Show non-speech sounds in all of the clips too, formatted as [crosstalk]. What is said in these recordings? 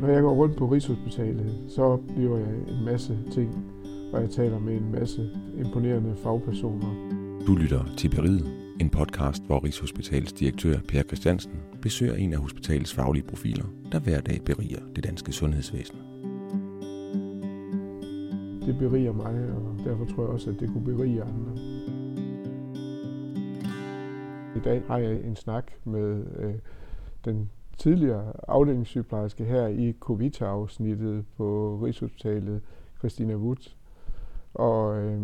Når jeg går rundt på Rigshospitalet, så oplever jeg en masse ting, og jeg taler med en masse imponerende fagpersoner. Du lytter til Beriget, en podcast, hvor Rigshospitalets direktør Per Christiansen besøger en af hospitalets faglige profiler, der hver dag beriger det danske sundhedsvæsen. Det beriger mig, og derfor tror jeg også, at det kunne berige andre. I dag har jeg en snak med øh, den tidligere afdelingssygeplejerske her i covid-afsnittet på Rigshospitalet, Christina Wood. Og øh,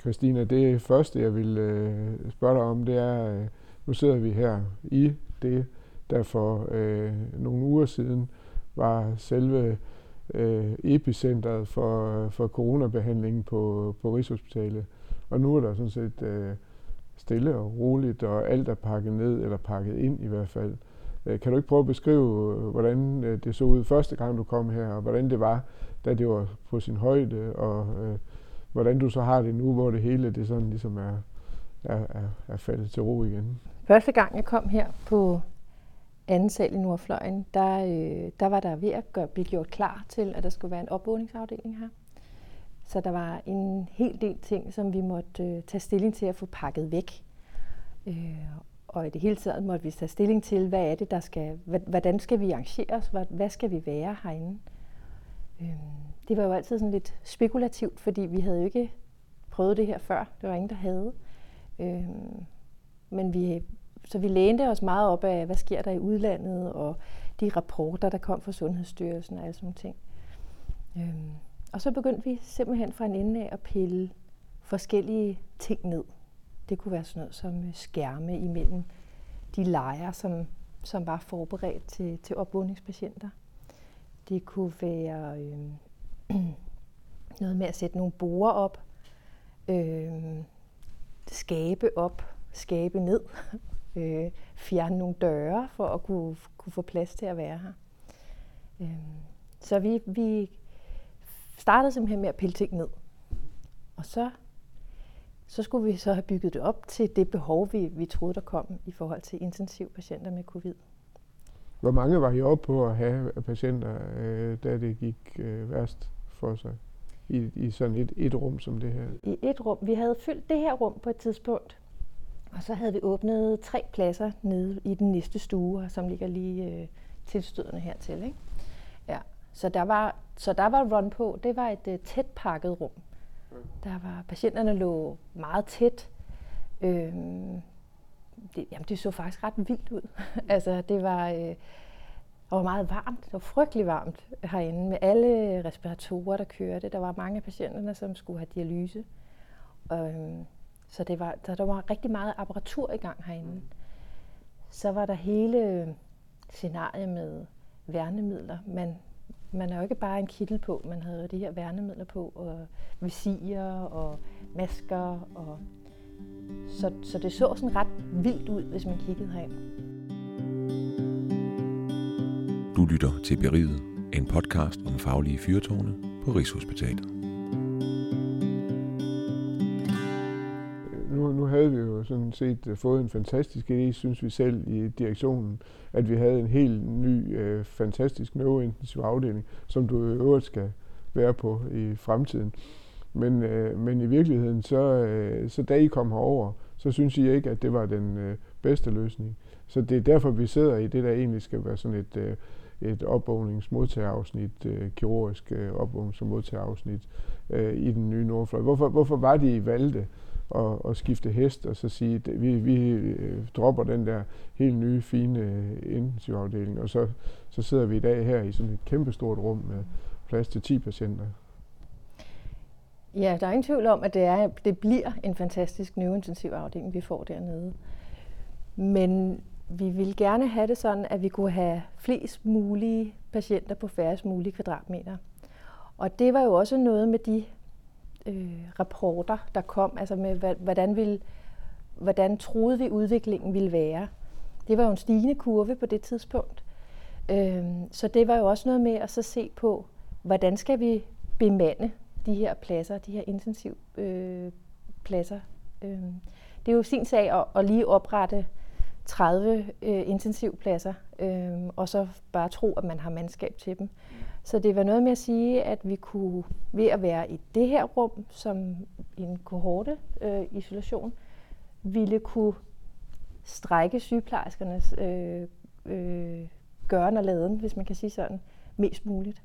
Christina, det første, jeg vil øh, spørge dig om, det er, øh, nu sidder vi her i det, der for øh, nogle uger siden var selve øh, epicentret for, for coronabehandlingen på, på Rigshospitalet. Og nu er der sådan set øh, stille og roligt, og alt er pakket ned, eller pakket ind i hvert fald. Øh, kan du ikke prøve at beskrive, øh, hvordan øh, det så ud første gang, du kom her, og hvordan det var, da det var på sin højde, og øh, hvordan du så har det nu, hvor det hele det sådan ligesom er, er, er, er faldet til ro igen? Første gang jeg kom her på anden sal i Nordfløjen, der, øh, der var der ved at gøre, blive gjort klar til, at der skulle være en opvågningsafdeling her. Så der var en hel del ting, som vi måtte øh, tage stilling til at få pakket væk. Øh, og i det hele taget måtte vi tage stilling til, hvad er det, der skal, hvordan skal vi arrangere os, hvad skal vi være herinde. Øhm, det var jo altid sådan lidt spekulativt, fordi vi havde jo ikke prøvet det her før. Det var ingen, der havde. Øhm, men vi, så vi lænede os meget op af, hvad sker der i udlandet, og de rapporter, der kom fra Sundhedsstyrelsen og alle sådan ting. Øhm, og så begyndte vi simpelthen fra en ende af at pille forskellige ting ned. Det kunne være sådan noget som øh, skærme imellem de lejre, som, som var forberedt til, til opvågningspatienter. Det kunne være øh, [clears throat] noget med at sætte nogle borer op, øh, skabe op, skabe ned, [laughs] øh, fjerne nogle døre for at kunne, kunne få plads til at være her. Øh, så vi, vi startede simpelthen med at pille ting ned. Og så så skulle vi så have bygget det op til det behov, vi, vi troede, der kom i forhold til intensivpatienter med covid. Hvor mange var I oppe på at have patienter, øh, da det gik øh, værst for sig? I, i sådan et, et rum som det her? I et rum. Vi havde fyldt det her rum på et tidspunkt, og så havde vi åbnet tre pladser nede i den næste stue, som ligger lige øh, tilstødende hertil. Ikke? Ja. Så der var, så der var run på. Det var et uh, tæt pakket rum. Der var, patienterne lå meget tæt. Øhm, det, jamen, det så faktisk ret vildt ud. [laughs] altså, det var, øh, det var meget varmt. Det var frygtelig varmt herinde med alle respiratorer, der kørte. Der var mange af patienterne, som skulle have dialyse. Øhm, så det var, der, der var rigtig meget apparatur i gang herinde. Så var der hele scenariet med værnemidler. Man man er jo ikke bare en kittel på, man havde jo de her værnemidler på, og visirer og masker. Og så, så det så sådan ret vildt ud, hvis man kiggede herind. Du lytter til Beriget, en podcast om faglige fyrtårne på Rigshospitalet. Havde vi jo sådan set øh, fået en fantastisk idé, synes vi selv i direktionen, at vi havde en helt ny, øh, fantastisk neurointensiv afdeling, som du i øvrigt skal være på i fremtiden. Men, øh, men i virkeligheden, så, øh, så da I kom herover, så synes I ikke, at det var den øh, bedste løsning. Så det er derfor, vi sidder i det, der egentlig skal være sådan et, øh, et opvågningsmodtagerafsnit, øh, kirurgisk øh, opvågnings- og modtagerafsnit øh, i den nye Nordfløj. Hvorfor, hvorfor var det, I valgte at, at skifte hest og så sige, at vi, vi øh, dropper den der helt nye, fine øh, intensivafdeling, og så, så sidder vi i dag her i sådan et kæmpestort rum med plads til 10 patienter. Ja, der er ingen tvivl om, at det, er, det bliver en fantastisk neurointensiv afdeling, vi får dernede. Men vi vil gerne have det sådan, at vi kunne have flest mulige patienter på færrest mulige kvadratmeter. Og det var jo også noget med de øh, rapporter, der kom, altså med, hvordan, vil, hvordan troede vi udviklingen ville være. Det var jo en stigende kurve på det tidspunkt. Øh, så det var jo også noget med at så se på, hvordan skal vi bemande de her pladser, de her intensiv øh, pladser. Øh, det er jo sin sag at, at lige oprette 30 øh, intensivpladser, øh, og så bare tro, at man har mandskab til dem. Så det var noget med at sige, at vi kunne ved at være i det her rum, som en kohorte øh, isolation, ville kunne strække sygeplejerskernes øh, øh, gøren og laden, hvis man kan sige sådan, mest muligt.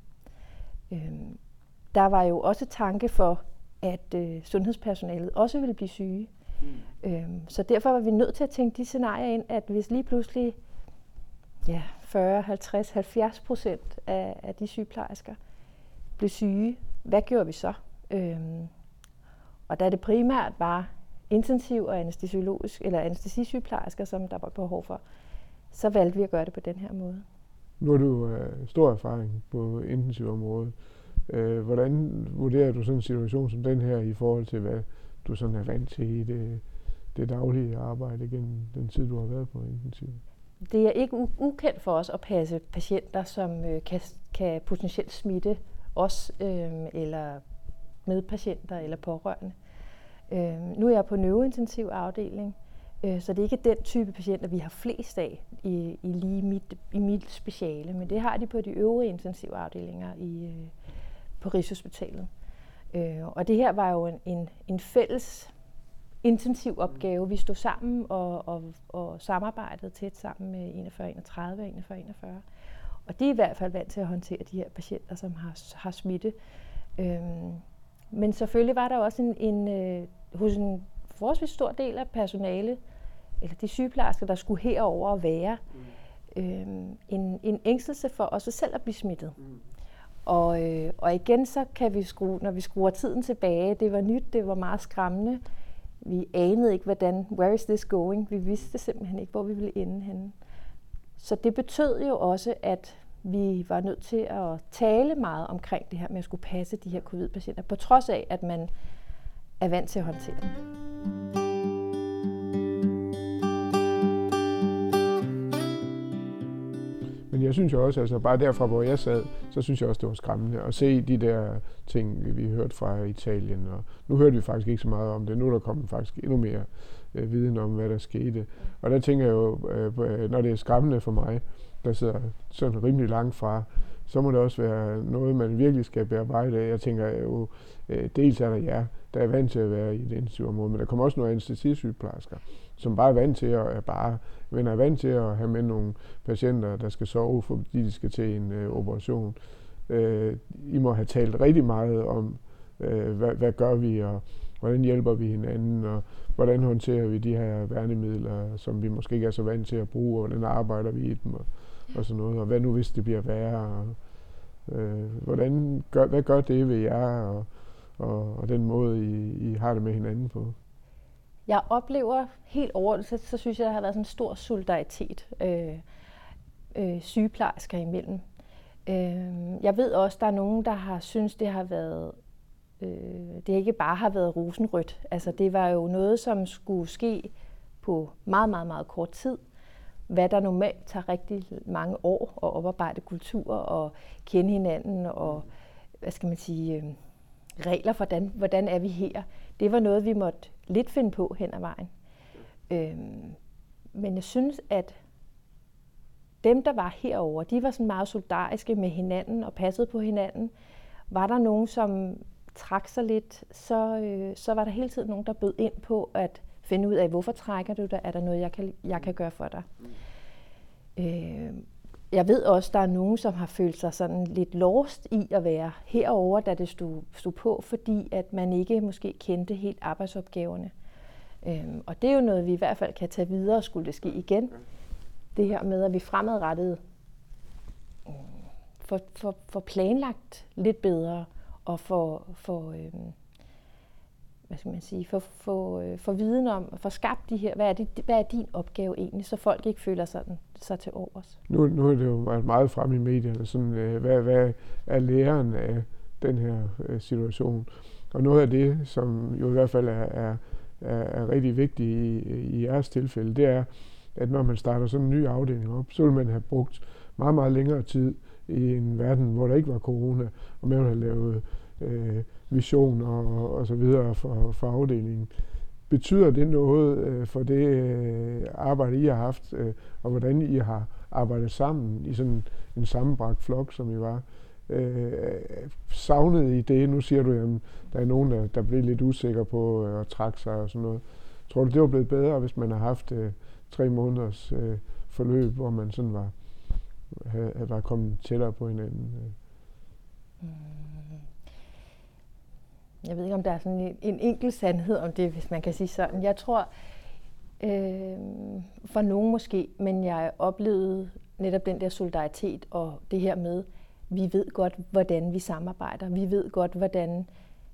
Øh, der var jo også tanke for, at øh, sundhedspersonalet også ville blive syge. Mm. Øh, så derfor var vi nødt til at tænke de scenarier ind, at hvis lige pludselig ja, 40, 50, 70 procent af, af de sygeplejersker blev syge, hvad gjorde vi så? Øhm, og da det primært var intensiv og anestesiologisk, eller anestesisygeplejersker, som der var behov for, så valgte vi at gøre det på den her måde. Nu har du øh, stor erfaring på intensivområdet. Øh, hvordan vurderer du sådan en situation som den her i forhold til, hvad du sådan er vant til i det, det daglige arbejde gennem den tid, du har været på intensiv? Det er ikke ukendt for os at passe patienter, som øh, kan, kan potentielt smitte os øh, eller medpatienter eller pårørende. Øh, nu er jeg på neurointensiv afdeling, øh, så det er ikke den type patienter, vi har flest af i, i lige mit, i mit speciale, men det har de på de øvrige intensivafdelinger i, øh, på Rigshospitalet. Øh, og det her var jo en, en, en fælles intensiv opgave. Vi stod sammen og, og, og samarbejdede tæt sammen med 4131 og 4141. Og de er i hvert fald vant til at håndtere de her patienter, som har, har smitte. Øhm, men selvfølgelig var der også en, en øh, hos en forholdsvis stor del af personalet, eller de sygeplejersker, der skulle herover og være, øhm, en, en ængstelse for også selv at blive smittet. Mm. Og, øh, og igen så kan vi skrue, når vi skruer tiden tilbage, det var nyt, det var meget skræmmende, vi anede ikke, hvordan, where is this going? Vi vidste simpelthen ikke, hvor vi ville ende henne. Så det betød jo også, at vi var nødt til at tale meget omkring det her med at skulle passe de her covid-patienter, på trods af, at man er vant til at håndtere dem. Jeg synes jo også, altså bare derfra, hvor jeg sad, så synes jeg også, det var skræmmende at se de der ting, vi hørte fra Italien. Og nu hørte vi faktisk ikke så meget om det. Nu er der kommet faktisk endnu mere øh, viden om, hvad der skete. Og der tænker jeg jo, øh, øh når det er skræmmende for mig, der sidder sådan rimelig langt fra, så må det også være noget, man virkelig skal bearbejde. Jeg tænker jo, øh, dels er der jer, der er vant til at være i et intensivområde, men der kommer også nogle anestesisygeplejersker, som bare er vant til at bare, men er vant til at have med nogle patienter, der skal sove, fordi de skal til en øh, operation. Øh, I må have talt rigtig meget om, øh, hvad, hvad gør vi, og hvordan hjælper vi hinanden, og hvordan håndterer vi de her værnemidler, som vi måske ikke er så vant til at bruge, og hvordan arbejder vi i dem, og, og sådan noget, og hvad nu hvis det bliver værre, og, øh, hvordan gør, hvad gør det ved jer, og, og, og den måde, I, I har det med hinanden på? Jeg oplever helt over, så, så synes jeg, der har været sådan en stor solidaritet øh, øh, sygeplejersker imellem. Øh, jeg ved også, der er nogen, der har synes, det har været øh, det ikke bare har været rosenrødt. Altså det var jo noget, som skulle ske på meget, meget, meget kort tid. Hvad der normalt tager rigtig mange år at oparbejde kultur og kende hinanden og, hvad skal man sige, øh, regler for, hvordan, hvordan er vi her. Det var noget, vi måtte lidt finde på hen ad vejen. Øhm, men jeg synes, at dem, der var herover, de var sådan meget solidariske med hinanden og passede på hinanden. Var der nogen, som trak sig lidt, så, øh, så var der hele tiden nogen, der bød ind på at finde ud af, hvorfor trækker du dig? Er der noget, jeg kan, jeg kan gøre for dig? Mm. Øh, jeg ved også, der er nogen, som har følt sig sådan lidt lost i at være herover, da det stod, stod på, fordi at man ikke måske kendte helt arbejdsopgaverne. Øhm, og det er jo noget, vi i hvert fald kan tage videre, skulle det ske igen. Det her med, at vi fremadrettet øh, får, får, får planlagt lidt bedre, og får, får øhm, hvad skal man sige, for, for, for viden om, for skabt de her, hvad er, det, hvad er din opgave egentlig, så folk ikke føler sådan, sig til overs. Nu, nu er det jo meget, frem i medierne, sådan, øh, hvad, hvad er læreren af den her øh, situation? Og noget af det, som jo i hvert fald er, er, er, er rigtig vigtigt i, i jeres tilfælde, det er, at når man starter sådan en ny afdeling op, så vil man have brugt meget, meget længere tid i en verden, hvor der ikke var corona, og man vil have lavet øh, vision og, og så videre for, for afdelingen. Betyder det noget øh, for det øh, arbejde I har haft, øh, og hvordan I har arbejdet sammen i sådan en sammenbragt flok, som I var. Øh, savnede I det? Nu siger du, at der er nogen, der, der blev lidt usikre på øh, at trække sig og sådan noget. Tror du, det var blevet bedre, hvis man har haft øh, tre måneders øh, forløb, hvor man sådan var, havde, var kommet tættere på hinanden? Øh? Mm. Jeg ved ikke, om der er sådan en, en enkelt sandhed om det, hvis man kan sige sådan. Jeg tror, øh, for nogen måske, men jeg oplevede netop den der solidaritet og det her med, vi ved godt, hvordan vi samarbejder. Vi ved godt, hvordan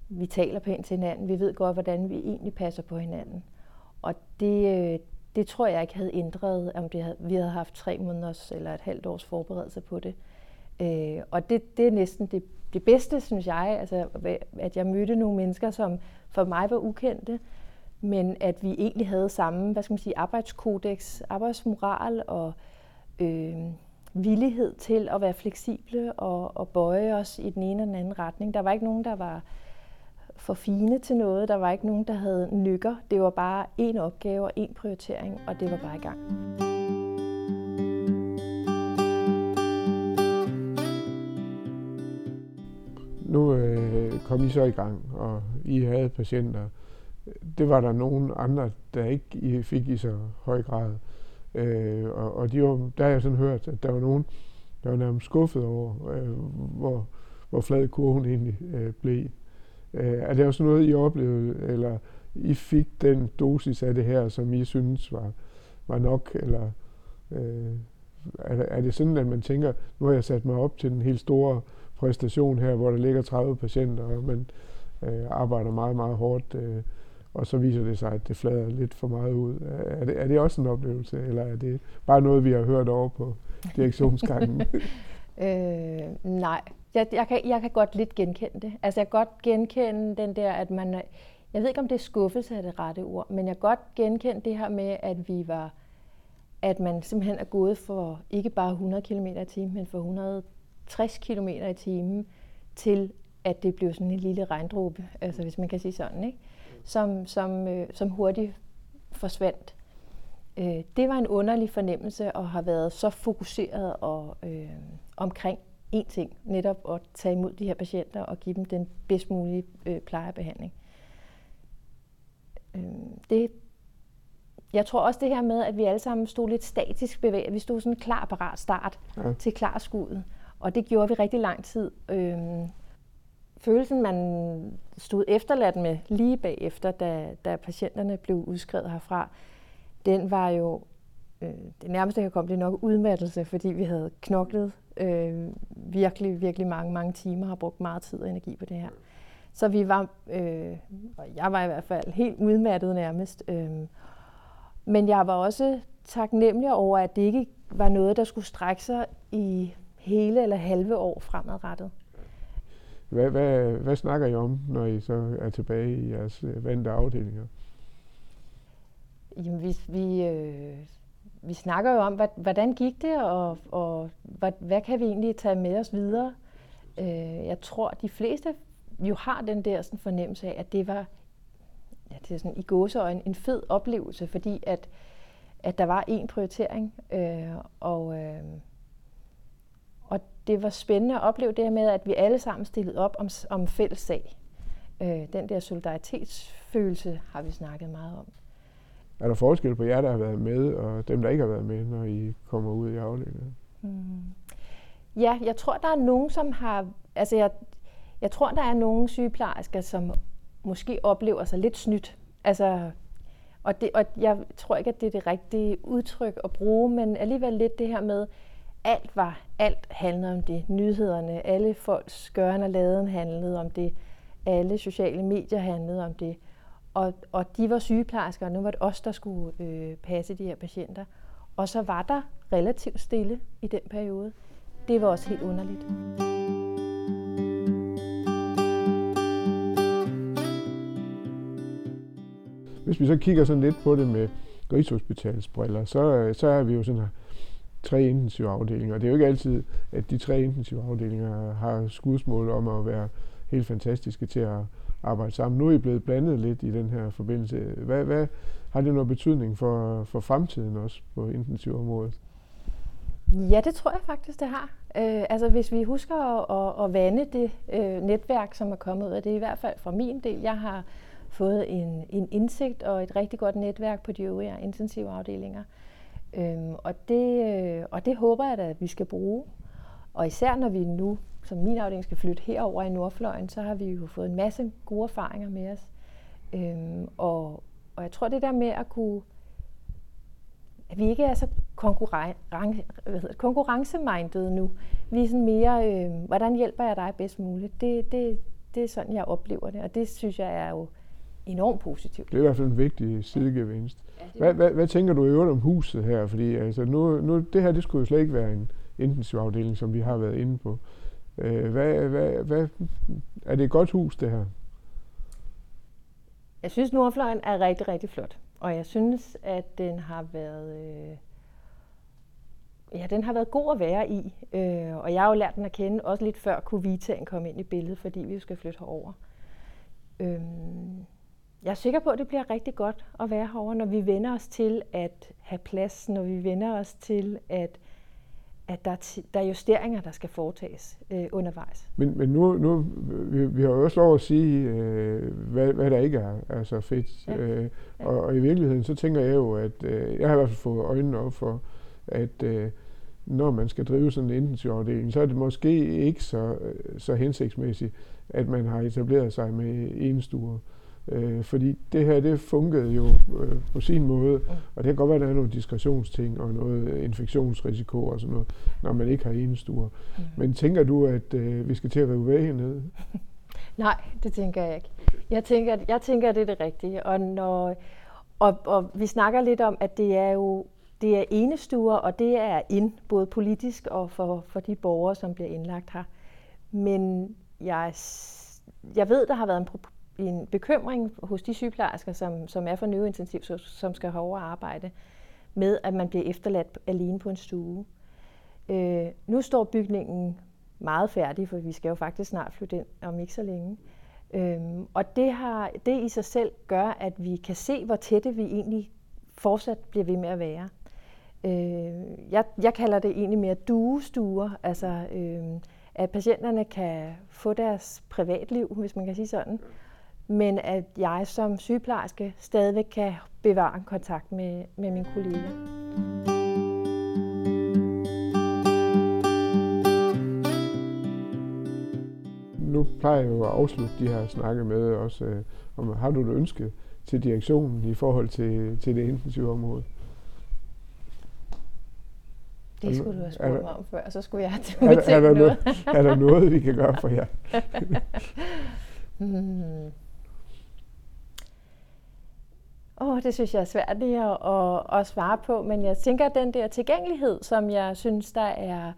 vi taler pænt til hinanden. Vi ved godt, hvordan vi egentlig passer på hinanden. Og det, øh, det tror jeg ikke havde ændret, om det havde, vi havde haft tre måneders eller et halvt års forberedelse på det. Øh, Øh, og det, det er næsten det, det bedste, synes jeg, altså, at jeg mødte nogle mennesker, som for mig var ukendte, men at vi egentlig havde samme hvad skal man sige, arbejdskodex, arbejdsmoral og øh, villighed til at være fleksible og, og bøje os i den ene og den anden retning. Der var ikke nogen, der var for fine til noget. Der var ikke nogen, der havde nykker. Det var bare én opgave og én prioritering, og det var bare i gang. Nu øh, kom I så i gang, og I havde patienter. Det var der nogen andre, der ikke fik i så høj grad. Øh, og, og de var, der har jeg sådan hørt, at der var nogen, der var nærmest skuffet over, øh, hvor, hvor flad kurven egentlig øh, blev. Øh, er det også noget, I oplevede, eller I fik den dosis af det her, som I synes var, var nok, eller øh, er, er det sådan, at man tænker, nu har jeg sat mig op til den helt store præstation her, hvor der ligger 30 patienter, og man øh, arbejder meget, meget hårdt, øh, og så viser det sig, at det flader lidt for meget ud. Er det, er det også en oplevelse, eller er det bare noget, vi har hørt over på direktionsgangen? [laughs] [laughs] øh, nej, jeg, jeg, kan, jeg kan godt lidt genkende det. Altså jeg kan godt genkende den der, at man, jeg ved ikke om det er skuffelse af det rette ord, men jeg kan godt genkende det her med, at vi var, at man simpelthen er gået for ikke bare 100 km i timen, men for 160 km i timen, til at det blev sådan en lille regndråbe, altså hvis man kan sige sådan, ikke? Som, som, øh, som hurtigt forsvandt. Øh, det var en underlig fornemmelse at have været så fokuseret og øh, omkring én ting, netop at tage imod de her patienter og give dem den bedst mulige øh, plejebehandling. Øh, det, jeg tror også det her med, at vi alle sammen stod lidt statisk bevæget. Vi stod sådan klar parat start ja. til klar skuddet. Og det gjorde vi rigtig lang tid. Øh, følelsen, man stod efterladt med lige bagefter, da, da patienterne blev udskrevet herfra, den var jo øh, det nærmeste, jeg kan komme, det er nok udmattelse, fordi vi havde knoklet øh, virkelig, virkelig mange, mange timer, har brugt meget tid og energi på det her. Så vi var, øh, og jeg var i hvert fald helt udmattet nærmest. Øh, men jeg var også taknemmelig over, at det ikke var noget, der skulle strække sig i hele eller halve år fremadrettet. Hvad, hvad, hvad snakker I om, når I så er tilbage i jeres øh, vante afdelinger? Jamen, vi, vi, øh, vi snakker jo om, hvad, hvordan gik det, og, og hvad, hvad kan vi egentlig tage med os videre. Øh, jeg tror, de fleste jo har den der sådan fornemmelse af, at det var ja, det er sådan, i gåseøjne en fed oplevelse, fordi at, at der var en prioritering, øh, og, øh, det var spændende at opleve det her med, at vi alle sammen stillede op om, om fælles sag. Øh, den der solidaritetsfølelse har vi snakket meget om. Er der forskel på jer, der har været med, og dem, der ikke har været med, når I kommer ud i afdelingen? Mm. Ja, jeg tror, der er nogen, som har... Altså, jeg, jeg tror, der er nogle sygeplejersker, som måske oplever sig lidt snydt. Altså, og, det, og jeg tror ikke, at det er det rigtige udtryk at bruge, men alligevel lidt det her med, alt var, alt handlede om det. Nyhederne, alle folks gøren og laden handlede om det. Alle sociale medier handlede om det. Og, og de var sygeplejersker, og nu var det os, der skulle øh, passe de her patienter. Og så var der relativt stille i den periode. Det var også helt underligt. Hvis vi så kigger sådan lidt på det med Rigshospitalsbriller, så, øh, så er vi jo sådan her tre intensive afdelinger. Det er jo ikke altid, at de tre intensive afdelinger har skudsmål om at være helt fantastiske til at arbejde sammen. Nu er I blevet blandet lidt i den her forbindelse. Hvad, hvad har det noget betydning for, for fremtiden også på intensivområdet? Ja, det tror jeg faktisk, det har. Øh, altså hvis vi husker at, at, at vande det øh, netværk, som er kommet ud af det, i hvert fald fra min del. Jeg har fået en, en indsigt og et rigtig godt netværk på de øvrige intensivafdelinger. Øhm, og, det, øh, og det håber jeg at vi skal bruge. Og især når vi nu, som min afdeling, skal flytte herover i Nordfløjen, så har vi jo fået en masse gode erfaringer med os. Øhm, og, og jeg tror det der med at kunne at vi ikke er så konkurrence, konkurrencemindet nu. Vi er sådan mere, øh, hvordan hjælper jeg dig bedst muligt? Det, det, det er sådan, jeg oplever det, og det synes jeg er jo enormt positivt. Det er i hvert fald en vigtig sidegevinst. Ja, hvad, hvad, hvad tænker du i øvrigt om huset her? Fordi altså, nu, nu, det her det skulle jo slet ikke være en intensivafdeling, som vi har været inde på. Øh, hvad, hvad, hvad, er det et godt hus, det her? Jeg synes, Nordfløjen er rigtig, rigtig flot. Og jeg synes, at den har været... Øh, ja, den har været god at være i. Øh, og jeg har jo lært den at kende, også lidt før Covitaen kom ind i billedet, fordi vi jo skal flytte herover. Øh, jeg er sikker på, at det bliver rigtig godt at være herover, når vi vender os til at have plads, når vi vender os til at at der er, der er justeringer, der skal foretages øh, undervejs. Men, men nu, nu vi, vi har jo også lov at sige, øh, hvad, hvad der ikke er, er så fedt. Ja. Øh. Og, og i virkeligheden, så tænker jeg jo, at øh, jeg har i hvert fald fået øjnene op for, at øh, når man skal drive sådan en intensivafdeling, så er det måske ikke så, så hensigtsmæssigt, at man har etableret sig med enstuer. Øh, Øh, fordi det her, det fungerede jo øh, på sin måde, og det kan godt være, at der er nogle diskretionsting og noget infektionsrisiko og sådan noget, når man ikke har enestuer. Mm. Men tænker du, at øh, vi skal til at rive væggen ned? [laughs] Nej, det tænker jeg ikke. Jeg tænker, jeg tænker, at det er det rigtige. Og, når, og, og vi snakker lidt om, at det er jo det er enestuer, og det er ind, både politisk og for, for de borgere, som bliver indlagt her. Men jeg, jeg ved, der har været en en bekymring hos de sygeplejersker, som, som er for neurointensiv, som skal have over arbejde, med at man bliver efterladt alene på en stue. Øh, nu står bygningen meget færdig, for vi skal jo faktisk snart flytte ind om ikke så længe. Øhm, og det, har, det i sig selv gør, at vi kan se, hvor tætte vi egentlig fortsat bliver ved med at være. Øh, jeg, jeg kalder det egentlig mere duestuer, altså øh, at patienterne kan få deres privatliv, hvis man kan sige sådan, men at jeg som sygeplejerske stadigvæk kan bevare kontakt med, med mine kolleger. Nu plejer jeg jo at afslutte de her snakke med også, øh, om har du et ønske til direktionen i forhold til, til det intensive område? Det skulle du have spurgt mig om før, så skulle jeg have er, er, der noget. er der noget, vi kan gøre for jer? [laughs] [laughs] hmm. Åh, oh, det synes jeg er svært lige at, at, at svare på, men jeg tænker, at den der tilgængelighed, som jeg synes, der er,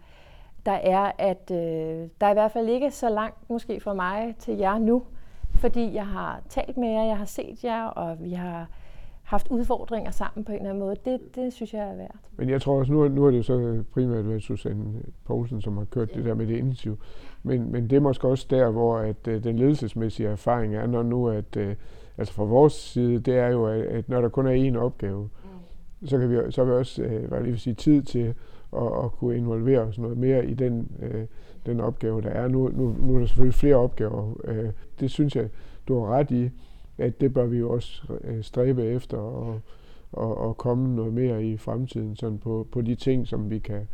der er, at øh, der er i hvert fald ikke så langt måske fra mig til jer nu, fordi jeg har talt med jer, jeg har set jer, og vi har haft udfordringer sammen på en eller anden måde. Det, det synes jeg er værd. Men jeg tror også, nu, nu er det så primært været Susanne Poulsen, som har kørt ja. det der med det interview. Men, men det er måske også der, hvor at, uh, den ledelsesmæssige erfaring er, når nu at uh, altså fra vores side, det er jo, at når der kun er én opgave, mm. så, kan vi, så har vi også øh, hvad vil sige, tid til at, at kunne involvere os noget mere i den, øh, den opgave, der er. Nu, nu, nu er der selvfølgelig flere opgaver. Øh, det synes jeg, du har ret i, at det bør vi jo også øh, stræbe efter og, og, og komme noget mere i fremtiden sådan på, på de ting, som vi kan,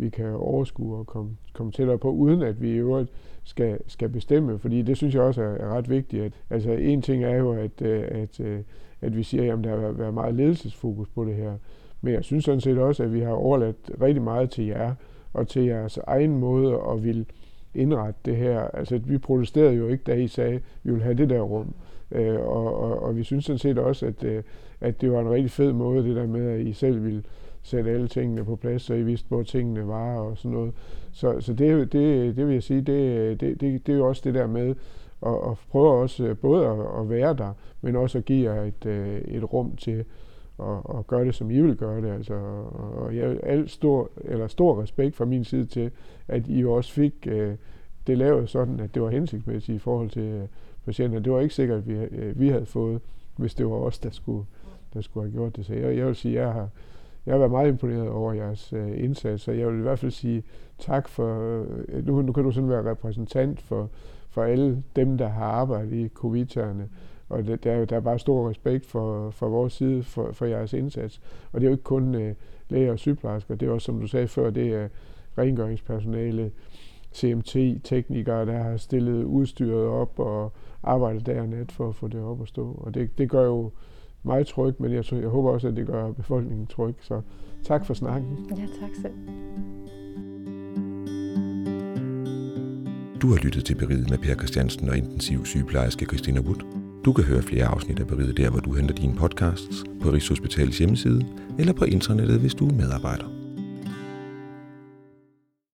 vi kan overskue og komme, komme tættere på, uden at vi i øvrigt skal, skal bestemme, fordi det synes jeg også er, er ret vigtigt. At, altså en ting er jo, at, øh, at, øh, at vi siger, at der har været meget ledelsesfokus på det her, men jeg synes sådan set også, at vi har overladt rigtig meget til jer, og til jeres egen måde at ville indrette det her. Altså, vi protesterede jo ikke, da I sagde, at vi vil have det der rum. Øh, og, og, og vi synes sådan set også, at, øh, at det var en rigtig fed måde, det der med, at I selv ville sætte alle tingene på plads, så I vidste, hvor tingene var og sådan noget. Så, så det, det, det vil jeg sige, det, det, det, det er jo også det der med at, at prøve også både at, at være der, men også at give jer et, øh, et rum til at, at gøre det, som I vil gøre det. Altså, og jeg al stor, eller stor respekt fra min side til, at I også fik øh, det lavet sådan, at det var hensigtsmæssigt i forhold til øh, patienterne. patienter. Det var ikke sikkert, at vi, vi havde fået, hvis det var os, der skulle der skulle have gjort det. Så jeg, jeg vil sige, jeg har, jeg har været meget imponeret over jeres øh, indsats, og jeg vil i hvert fald sige tak for, øh, nu, nu kan du sådan være repræsentant for, for alle dem, der har arbejdet i covid og det, der, der er bare stor respekt for, for vores side for, for jeres indsats. Og det er jo ikke kun øh, læger og sygeplejersker, det er også, som du sagde før, det er rengøringspersonale, CMT-teknikere, der har stillet udstyret op og arbejdet dag og nat for at få det op at stå. Og det, det gør jo mig tryg, men jeg, jeg håber også, at det gør befolkningen tryg. Så tak for snakken. Ja, tak selv. Du har lyttet til Beriget med Per Christiansen og intensiv sygeplejerske Christina Wood. Du kan høre flere afsnit af Beriget der, hvor du henter dine podcasts, på Rigshospitalets hjemmeside eller på internettet, hvis du er medarbejder.